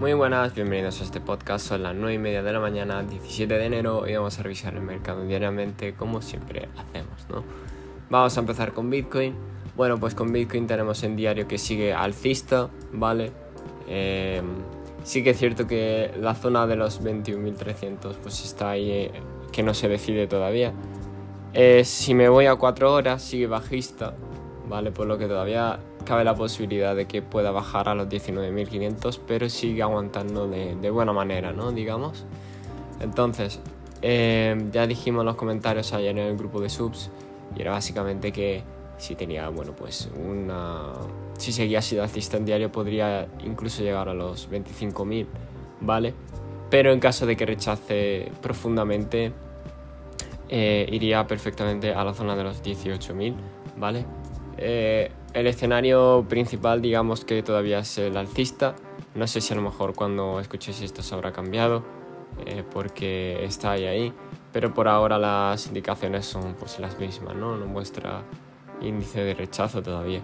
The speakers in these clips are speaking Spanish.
Muy buenas, bienvenidos a este podcast. Son las 9 y media de la mañana, 17 de enero, y vamos a revisar el mercado diariamente, como siempre hacemos, ¿no? Vamos a empezar con Bitcoin. Bueno, pues con Bitcoin tenemos en diario que sigue alcista, ¿vale? Eh, sí que es cierto que la zona de los 21.300 pues está ahí, eh, que no se decide todavía. Eh, si me voy a 4 horas, sigue bajista, ¿vale? Por lo que todavía cabe la posibilidad de que pueda bajar a los 19.500, pero sigue aguantando de, buena manera, ¿no? Digamos. Entonces, eh, ya dijimos en los comentarios ayer en el grupo de subs, y era básicamente que si tenía, bueno, pues una... Si seguía sido alcista en diario podría incluso llegar a los 25.000, ¿vale? Pero en caso de que rechace profundamente, eh, iría perfectamente a la zona de los 18.000, ¿vale? Eh, el escenario principal, digamos que todavía es el alcista. No sé si a lo mejor cuando escuchéis esto se habrá cambiado, eh, porque está ahí ahí. Pero por ahora las indicaciones son pues las mismas, ¿no? No muestra índice de rechazo todavía.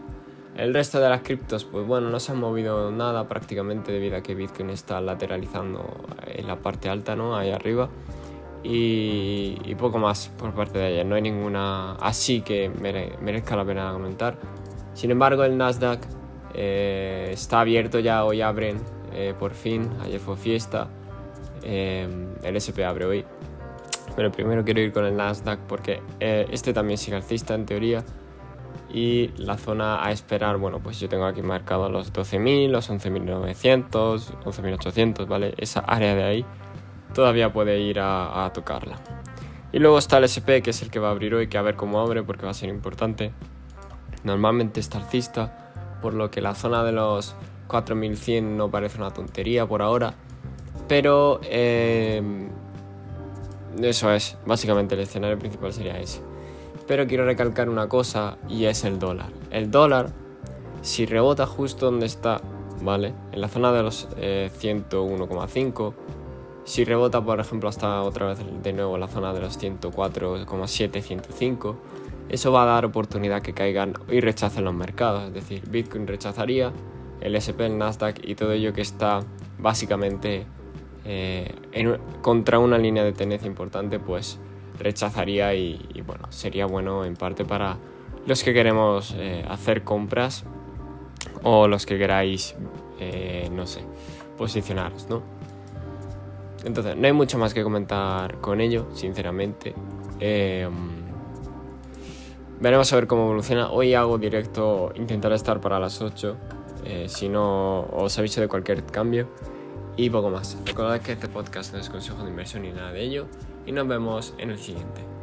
El resto de las criptos, pues bueno, no se han movido nada prácticamente debido a que Bitcoin está lateralizando en la parte alta, ¿no? Ahí arriba. Y, poco más por parte de ella. No hay ninguna así que merezca la pena comentar. Sin embargo, el Nasdaq eh, está abierto ya, hoy abren eh, por fin, ayer fue fiesta. Eh, el SP abre hoy. Pero primero quiero ir con el Nasdaq porque este también sigue alcista en teoría. Y la zona a esperar, bueno, pues yo tengo aquí marcado los 12.000, los 11.900, 11.800, ¿vale? Esa área de ahí todavía puede ir a, tocarla. Y luego está el SP, que es el que va a abrir hoy, que a ver cómo abre, porque va a ser importante. Normalmente está alcista, por lo que la zona de los 4100 no parece una tontería por ahora. Pero eh, eso es, básicamente el escenario principal sería ese. Pero quiero recalcar una cosa y es el dólar. El dólar, si rebota justo donde está, ¿vale? En la zona de los 101,5 eh, si rebota, por ejemplo, hasta otra vez de nuevo la zona de los 104,7, 105, eso va a dar oportunidad que caigan y rechacen los mercados. Es decir, Bitcoin rechazaría, el SP, el Nasdaq y todo ello que está básicamente eh, contra una línea de tendencia importante, pues rechazaría y, bueno, sería bueno en parte para los que queremos eh, hacer compras o los que queráis, eh, no sé, posicionaros, ¿no? Entonces, no hay mucho más que comentar con ello, sinceramente. Em, veremos a ver cómo evoluciona. Hoy hago directo, intentaré estar para las 8. Eh, si no, os aviso de cualquier cambio. Y poco más. Recordad que este podcast no es consejo de inversión ni nada de ello. Y nos vemos en el siguiente.